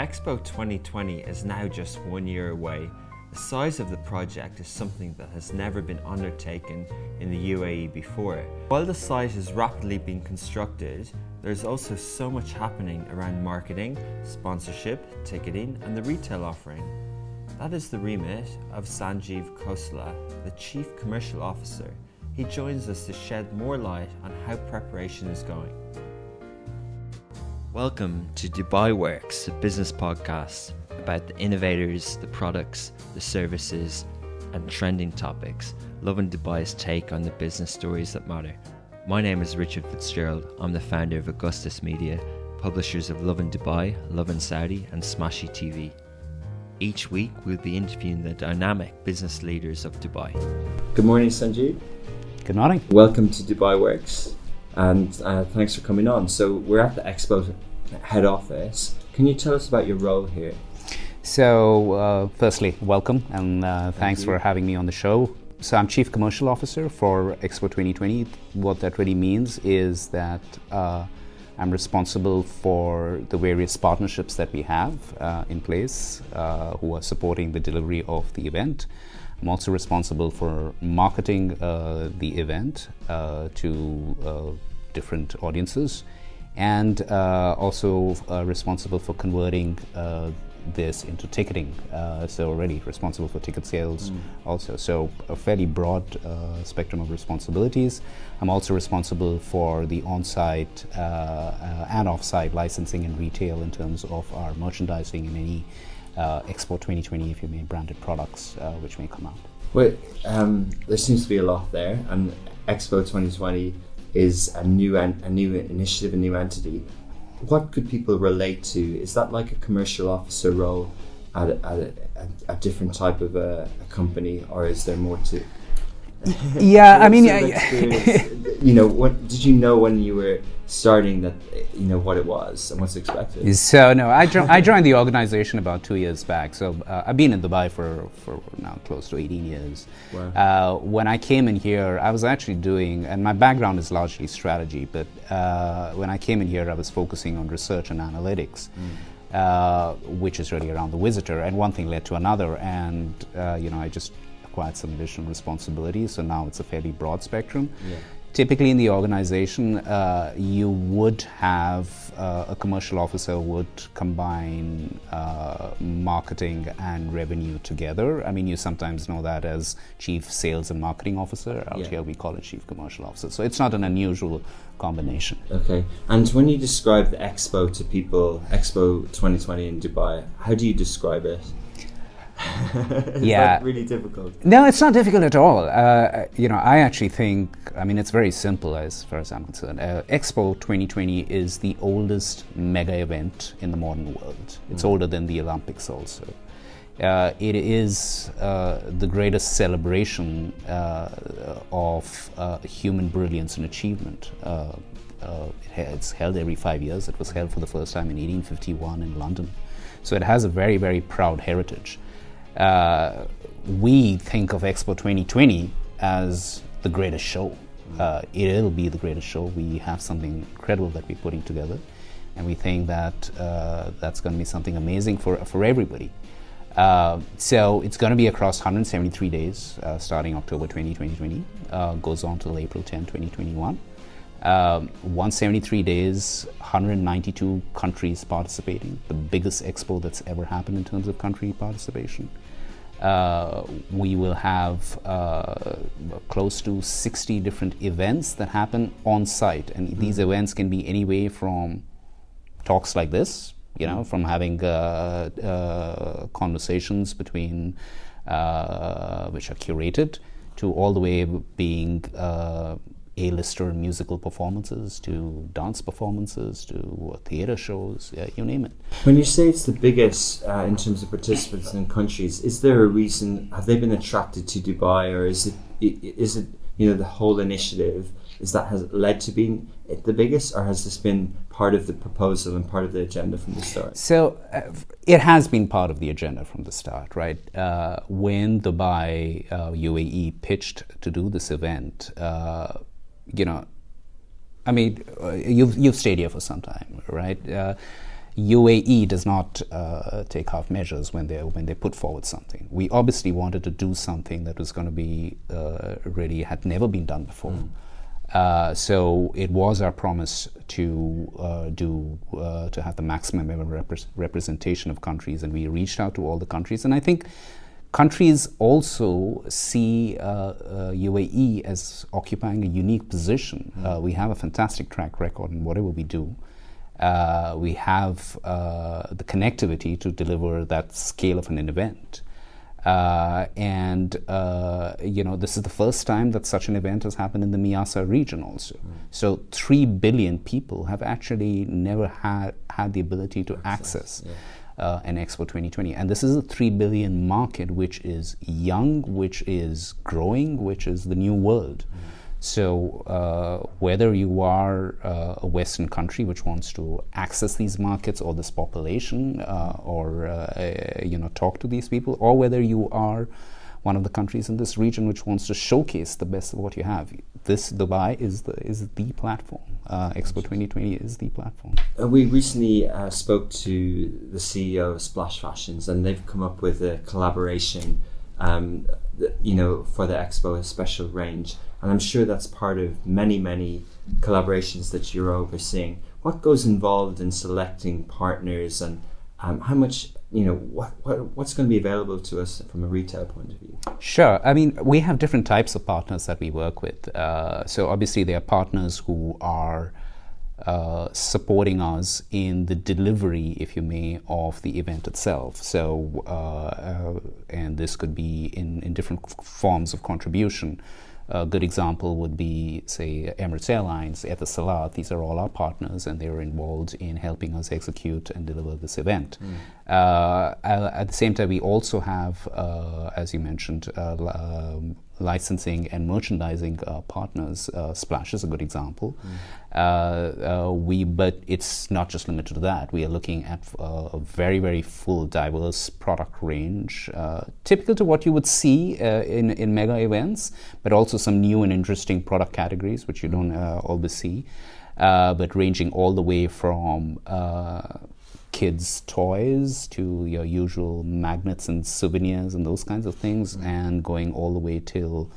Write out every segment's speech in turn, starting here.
Expo 2020 is now just one year away. The size of the project is something that has never been undertaken in the UAE before. While the site is rapidly being constructed, there's also so much happening around marketing, sponsorship, ticketing, and the retail offering. That is the remit of Sanjeev Khosla, the Chief Commercial Officer. He joins us to shed more light on how preparation is going. Welcome to Dubai Works, a business podcast about the innovators, the products, the services, and trending topics. Lovin Dubai's take on the business stories that matter. My name is Richard Fitzgerald. I'm the founder of Augustus Media, publishers of Lovin Dubai, Lovin Saudi, and Smashi TV. Each week, we'll be interviewing the dynamic business leaders of Dubai. Good morning, Sanjeev. Good morning. Welcome to Dubai Works, and uh, thanks for coming on. So, we're at the Expo head office. Can you tell us about your role here? So, uh, firstly, welcome and uh, Thank thanks for having me on the show. So, I'm Chief Commercial Officer for Expo 2020. What that really means is that uh, I'm responsible for the various partnerships that we have uh, in place uh, who are supporting the delivery of the event. I'm also responsible for marketing uh, the event uh, to uh, different audiences and uh, also uh, responsible for converting uh, this into ticketing. Uh, so already responsible for ticket sales also. So a fairly broad uh, spectrum of responsibilities. I'm also responsible for the on-site uh, uh, and off-site licensing and retail in terms of our merchandising and any uh, Expo 2020, if you may, branded products uh, which may come out. Well, um, there seems to be a lot there, and Expo 2020 is a new en- a new initiative, a new entity. What could people relate to? Is that like a commercial officer role at a, at a, a different type of a, a company, or is there more to? Yeah, I mean, of you know, what did you know when you were starting that? You know what it was and what's expected. So no, I, jo- I joined the organization about two years back. So uh, I've been in Dubai for, for now close to 18 years. Wow. Uh, when I came in here, I was actually doing, and my background is largely strategy, but uh, when I came in here, I was focusing on research and analytics. Uh, which is really around the visitor, and one thing led to another, and uh, you know I just acquired some additional responsibilities. So now it's a fairly broad spectrum. Yeah. Typically, in the organization, uh, you would have uh, a commercial officer would combine uh, marketing and revenue together. I mean, you sometimes know that as chief sales and marketing officer. Out Yeah. here, we call it chief commercial officer. So it's not an unusual combination. Okay. And when you describe the expo to people, Expo 2020 in Dubai, how do you describe it? Is Yeah. really difficult? No, it's not difficult at all. Uh, you know, I actually think, I mean, it's very simple as far as I'm concerned. Uh, Expo 2020 is the oldest mega event in the modern world. It's older than the Olympics also. Uh, it is uh, the greatest celebration uh, of uh, human brilliance and achievement. Uh, uh, it's held every five years. It was held for the first time in 1851 in London. So it has a very, very proud heritage uh, we think of Expo 2020 as the greatest show. Uh, it'll be the greatest show. We have something incredible that we're putting together, and we think that uh, that's going to be something amazing for for everybody. Uh, so it's going to be across 173 days, uh, starting October 20, 2020, uh, goes on till April 10, 2021. Um, 173 days, 192 countries participating, the biggest expo that's ever happened in terms of country participation. Uh, we will have uh, close to 60 different events that happen on site, and these events can be anyway from talks like this, you know, from having uh, uh, conversations between uh, which are curated to all the way being uh, A-lister musical performances to dance performances to theater shows, yeah, you name it. When you say it's the biggest uh, in terms of participants and countries, is there a reason? Have they been attracted to Dubai, or is it is it you know the whole initiative? Is that has led to being the biggest, or has this been part of the proposal and part of the agenda from the start? So uh, it has been part of the agenda from the start, right? Uh, when Dubai uh, UAE pitched to do this event, uh, you know, I mean, uh, you've you've stayed here for some time, right? Uh, UAE does not uh, take half measures when they when they put forward something. We obviously wanted to do something that was going to be uh, really had never been done before. Mm. Uh, so it was our promise to uh, do uh, to have the maximum ever repre- representation of countries, and we reached out to all the countries. And I think countries also see UAE uh, as occupying a unique position. Mm. we have a fantastic track record in whatever we do. Uh, we have uh, the connectivity to deliver that scale of an event. Uh, and uh, you know this is the first time that such an event has happened in the MEASA region also. Mm. So three billion people have actually never had had the ability to access, access yeah. Uh, an Expo 2020, and this is a three billion market which is young, which is growing, which is the new world. So, uh, whether you are uh, a Western country which wants to access these markets or this population, uh, or uh, you know talk to these people, or whether you are one of the countries in this region which wants to showcase the best of what you have, this Dubai is the is the platform. Uh, Expo 2020 is the platform. Uh, we recently spoke to the CEO of Splash Fashions, and they've come up with a collaboration. Um, you know, for the expo, a special range and I'm sure that's part of many, many collaborations that you're overseeing. What goes involved in selecting partners and um, how much, you know, what, what, what's going to be available to us from a retail point of view? Sure. I mean, we have different types of partners that we work with. Uh, so obviously, there are partners who are uh, supporting us in the delivery, if you may, of the event itself. So, uh, uh and this could be in, in different forms of contribution. A good example would be, say, Emirates Airlines, Etisalat. These are all our partners, and they're involved in helping us execute and deliver this event. Mm. Uh, at the same time, we also have, uh, as you mentioned, uh, um, licensing and merchandising uh, partners. Uh, Splash is a good example. Mm. Uh, we, but it's not just limited to that. We are looking at uh, a very, very full, diverse product range, uh, typical to what you would see uh, in in mega events, but also some new and interesting product categories which you don't always see. but ranging all the way from kids' toys to your usual magnets and souvenirs and those kinds of things, mm. and going all the way till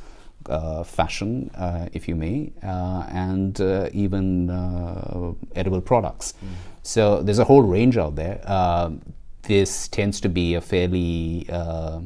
uh, fashion, uh, if you may, uh, and uh, even uh, edible products. Mm. So there's a whole range out there. Uh, this tends to be a fairly uh,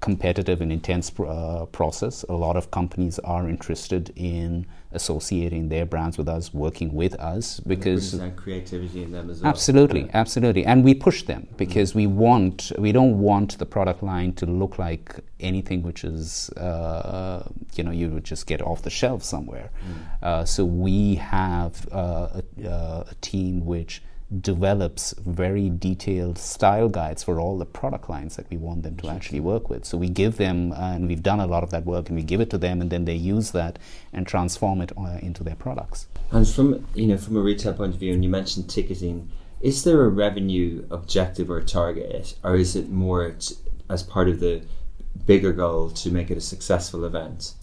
competitive and intense pr- uh, process. A lot of companies are interested in associating their brands with us, working with us because creativity in them as well. Absolutely, yeah. absolutely, and we push them because mm. we want we don't want the product line to look like anything which is uh, you know you would just get off the shelf somewhere. Mm. Uh, so we have uh, a, a team which develops very detailed style guides for all the product lines that we want them to actually work with. So we give them, uh, and we've done a lot of that work, and we give it to them, and then they use that and transform it uh, into their products. And from you know from a retail point of view, and you mentioned ticketing, is there a revenue objective or target, or is it more t- as part of the bigger goal to make it a successful event?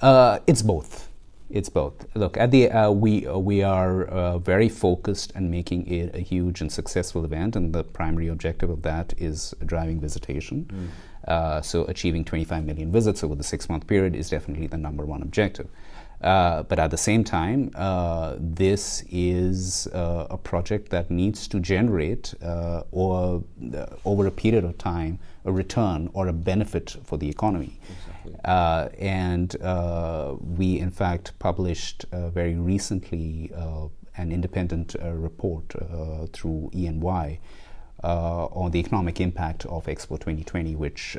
Uh, it's both. It's both. Look, at the uh, we uh, we are uh, very focused on making it a huge and successful event, and the primary objective of that is driving visitation. Mm. so, achieving 25 million visits over the six-month period is definitely the number one objective. Uh, but at the same time, uh, this is uh, a project that needs to generate, or over a period of time, a return or a benefit for the economy. Uh, and uh, we, in fact, published uh, very recently uh, an independent uh, report uh, through EY. on the economic impact of Expo 2020, which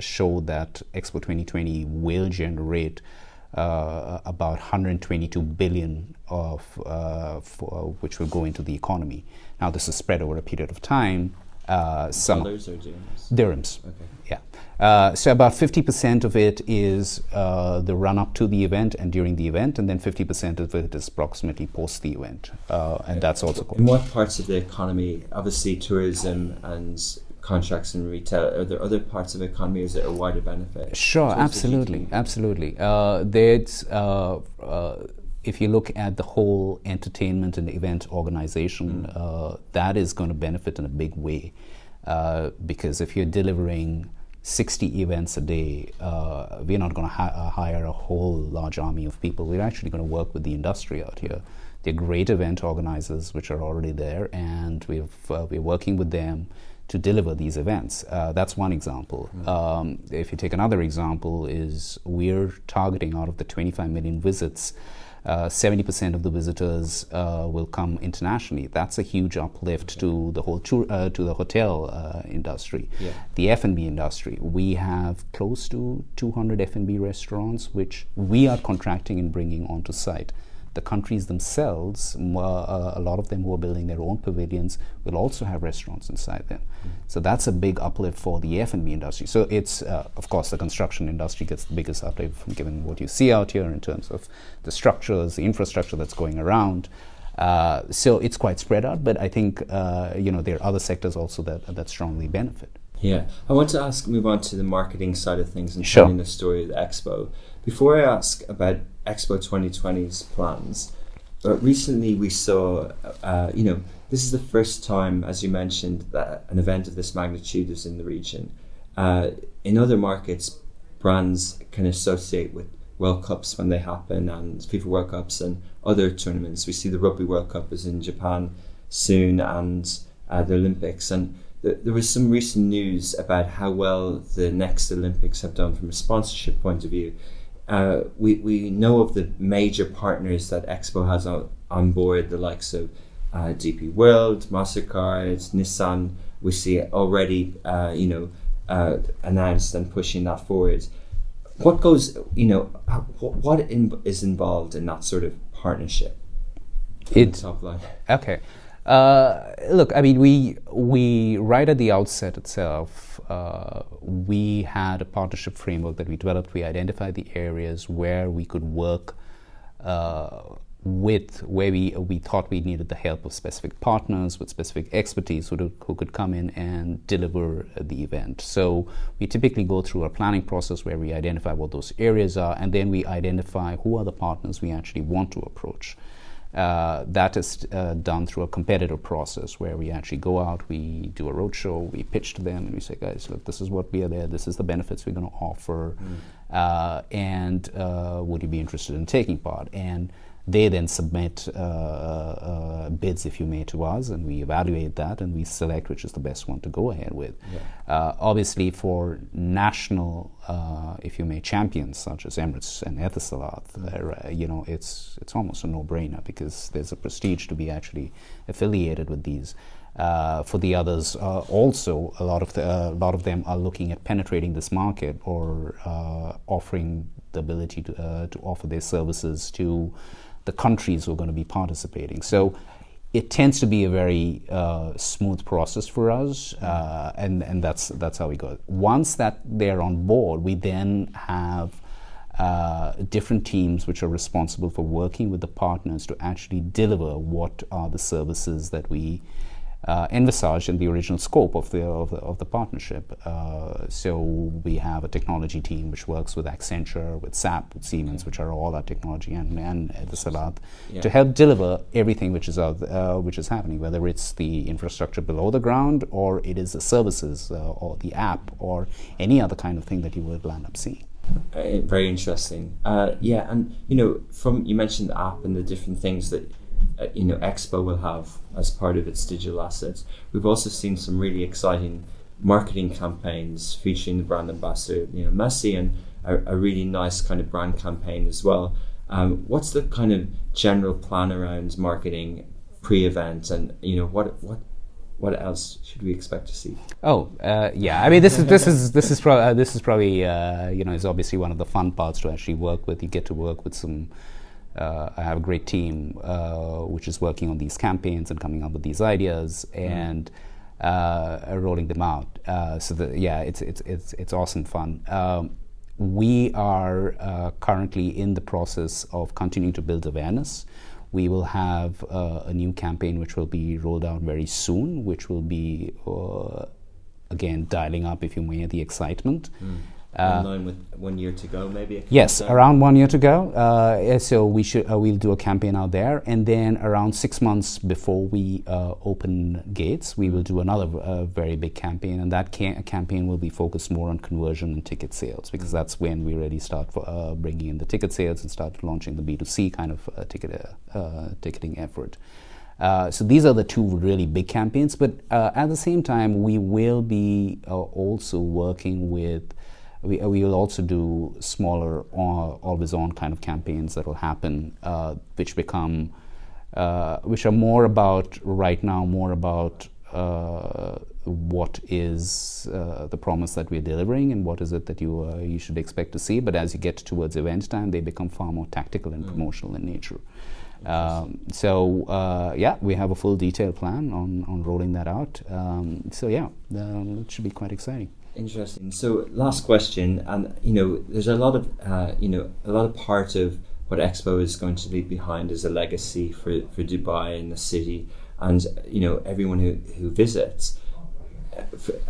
showed that Expo 2020 will generate about 122 billion of for, which will go into the economy. Now, this is spread over a period of time, uh, some dollars or dirhams? Dirhams. Okay. Yeah. Uh, so about 50% of it is uh, the run up to the event and during the event, and then 50% of it is approximately post the event, uh, and that's also. Called. In what parts of the economy, obviously tourism and contracts and retail, are there other parts of the economy? Is there a wider benefit? Sure, absolutely, absolutely. Uh, there's uh, if you look at the whole entertainment and event organization, mm. uh, that is going to benefit in a big way. Uh, because if you're delivering 60 events a day, uh, we're not going to hi- uh, hire a whole large army of people. We're actually going to work with the industry out here. They're great event organizers, which are already there, and we've, uh, we're working with them to deliver these events. Uh, that's one example. Mm. Um, if you take another example, is we're targeting out of the 25 million visits uh, 70% of the visitors uh, will come internationally. That's a huge uplift to the whole tour, uh, to the hotel uh, industry, yeah. the F&B industry. We have close to 200 F&B restaurants, which we are contracting and bringing onto site the countries themselves, uh, a lot of them who are building their own pavilions, will also have restaurants inside them. Mm. So that's a big uplift for the F&B industry. So it's, uh, of course, the construction industry gets the biggest uplift given what you see out here in terms of the structures, the infrastructure that's going around. Uh, so it's quite spread out, but I think uh, you know there are other sectors also that that strongly benefit. Yeah, I want to ask, move on to the marketing side of things and sure. telling the story of the expo. Before I ask about Expo 2020's plans, but recently we saw, uh, you know, this is the first time, as you mentioned, that an event of this magnitude is in the region. Uh, in other markets, brands can associate with World Cups when they happen and FIFA World Cups and other tournaments. We see the Rugby World Cup is in Japan soon and uh, the Olympics. And th- there was some recent news about how well the next Olympics have done from a sponsorship point of view. Uh, we, we know of the major partners that Expo has on, on board, the likes of uh, DP World, MasterCard, Nissan. We see already, uh, you know, uh, announced and pushing that forward. What goes, you know, what in, is involved in that sort of partnership? It, top line. Okay. Uh, look, I mean, we we right at the outset itself, uh, we had a partnership framework that we developed. We identified the areas where we could work uh, with, where we we thought we needed the help of specific partners with specific expertise who, do, who could come in and deliver the event. So we typically go through a planning process where we identify what those areas are, and then we identify who are the partners we actually want to approach. Uh, that is uh, done through a competitive process where we actually go out, we do a roadshow, we pitch to them, and we say, guys, look, this is what we are there, this is the benefits we're going to offer, mm. uh, and uh, would you be interested in taking part? And they then submit uh, uh, bids, if you may, to us, and we evaluate that and we select which is the best one to go ahead with. Yeah. Uh, obviously, for national, uh, if you may, champions such as Emirates and Etisalat, mm-hmm. you know, it's it's almost a no-brainer because there's a prestige to be actually affiliated with these. Uh, for the others, uh, also a lot of the, uh, a lot of them are looking at penetrating this market or uh, offering the ability to uh, to offer their services to the countries who are going to be participating. So it tends to be a very uh, smooth process for us, uh, and and that's that's how we go. Once that they're on board, we then have. Uh, different teams which are responsible for working with the partners to actually deliver what are the services that we uh, envisaged in the original scope of the of the, of the partnership. Uh, so we have a technology team which works with Accenture, with SAP, with Siemens, which are all our technology and and Etisalat yeah. to help deliver everything which is out, uh, which is happening, whether it's the infrastructure below the ground or it is the services uh, or the app or any other kind of thing that you would land up seeing. Uh, very interesting. Uh, yeah, and you know, from you mentioned the app and the different things that uh, you know Expo will have as part of its digital assets. We've also seen some really exciting marketing campaigns featuring the brand ambassador, you know, Messi, and a, a really nice kind of brand campaign as well. Um, what's the kind of general plan around marketing pre-event, and you know what what what else should we expect to see? Oh, uh, yeah. I mean, this is this is this is pro- uh, this is probably uh, you know is obviously one of the fun parts to actually work with. You get to work with some uh, I have a great team uh, which is working on these campaigns and coming up with these ideas mm. and uh, rolling them out. Uh, so the, yeah, it's it's it's it's awesome fun. Um, we are uh, currently in the process of continuing to build awareness. We will have uh, a new campaign which will be rolled out very soon, which will be again dialing up, if you may, the excitement. Mm Uh, in line with one year to go, maybe. Yes, around one year to go. Uh, so we should uh, we'll do a campaign out there, and then around six months before we uh, open gates, we will do another uh, very big campaign, and that ca- campaign will be focused more on conversion and ticket sales because mm-hmm. that's when we really start for, uh, bringing in the ticket sales and start launching the B two C kind of ticket ticketing effort. Uh, so these are the two really big campaigns, but uh, at the same time, we will be uh, also working with we, we will also do smaller, uh, always on kind of campaigns that will happen, uh, which become, uh, which are more about, right now, more about uh, what is uh, the promise that we're delivering and what is it that you, uh, you should expect to see. But as you get towards event time, they become far more tactical and mm. promotional in nature. Um, so uh, yeah, we have a full detailed plan on, on rolling that out. Um, so yeah, um, it should be quite exciting. Interesting. So, last question, and you know, there's a lot of uh, you know a lot of part of what Expo is going to leave behind is a legacy for, for Dubai and the city, and you know everyone who who visits.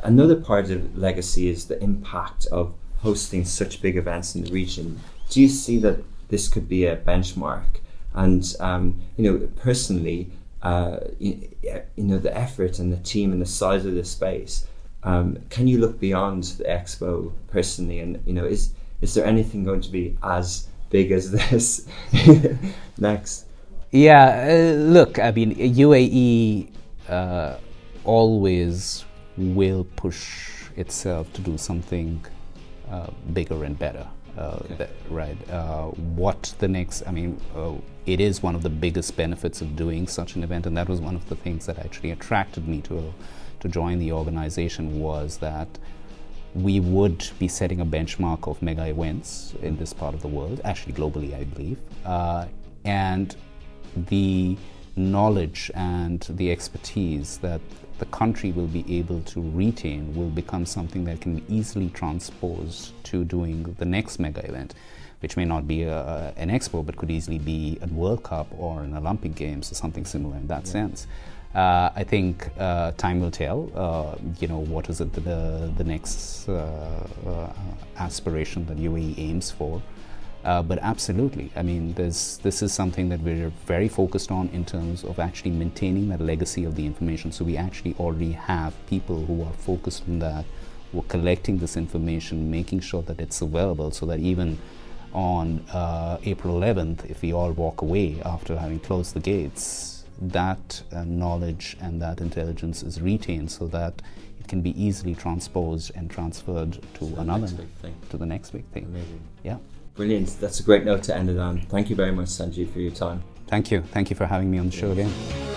Another part of legacy is the impact of hosting such big events in the region. Do you see that this could be a benchmark? And um, you know, personally, uh, you, you know, the effort and the team and the size of the space um, can you look beyond the expo personally, and you know, is is there anything going to be as big as this next? Yeah, uh, look, I mean, UAE uh, always will push itself to do something uh, bigger and better. Uh, okay. that, right? Uh, what the next? I mean, uh, it is one of the biggest benefits of doing such an event, and that was one of the things that actually attracted me to to join the organization was that we would be setting a benchmark of mega events in this part of the world, actually globally, I believe. Uh, and the knowledge and the expertise that the country will be able to retain will become something that can be easily transposed to doing the next mega event, which may not be a, an expo but could easily be a World Cup or an Olympic Games or something similar in that yeah. sense. Uh, I think uh, time will tell. Uh, you know, what is it the the next uh, uh, aspiration that UAE aims for? Uh, but absolutely, I mean, this this is something that we're very focused on in terms of actually maintaining that legacy of the information. So we actually already have people who are focused on that, who are collecting this information, making sure that it's available, so that even on April 11th, if we all walk away after having closed the gates, that uh, knowledge and that intelligence is retained so that it can be easily transposed and transferred to, to another to the next big thing. Amazing. Yeah. Brilliant. That's a great note to end it on. Thank you very much, Sanjeev, for your time. Thank you. Thank you for having me on the show again.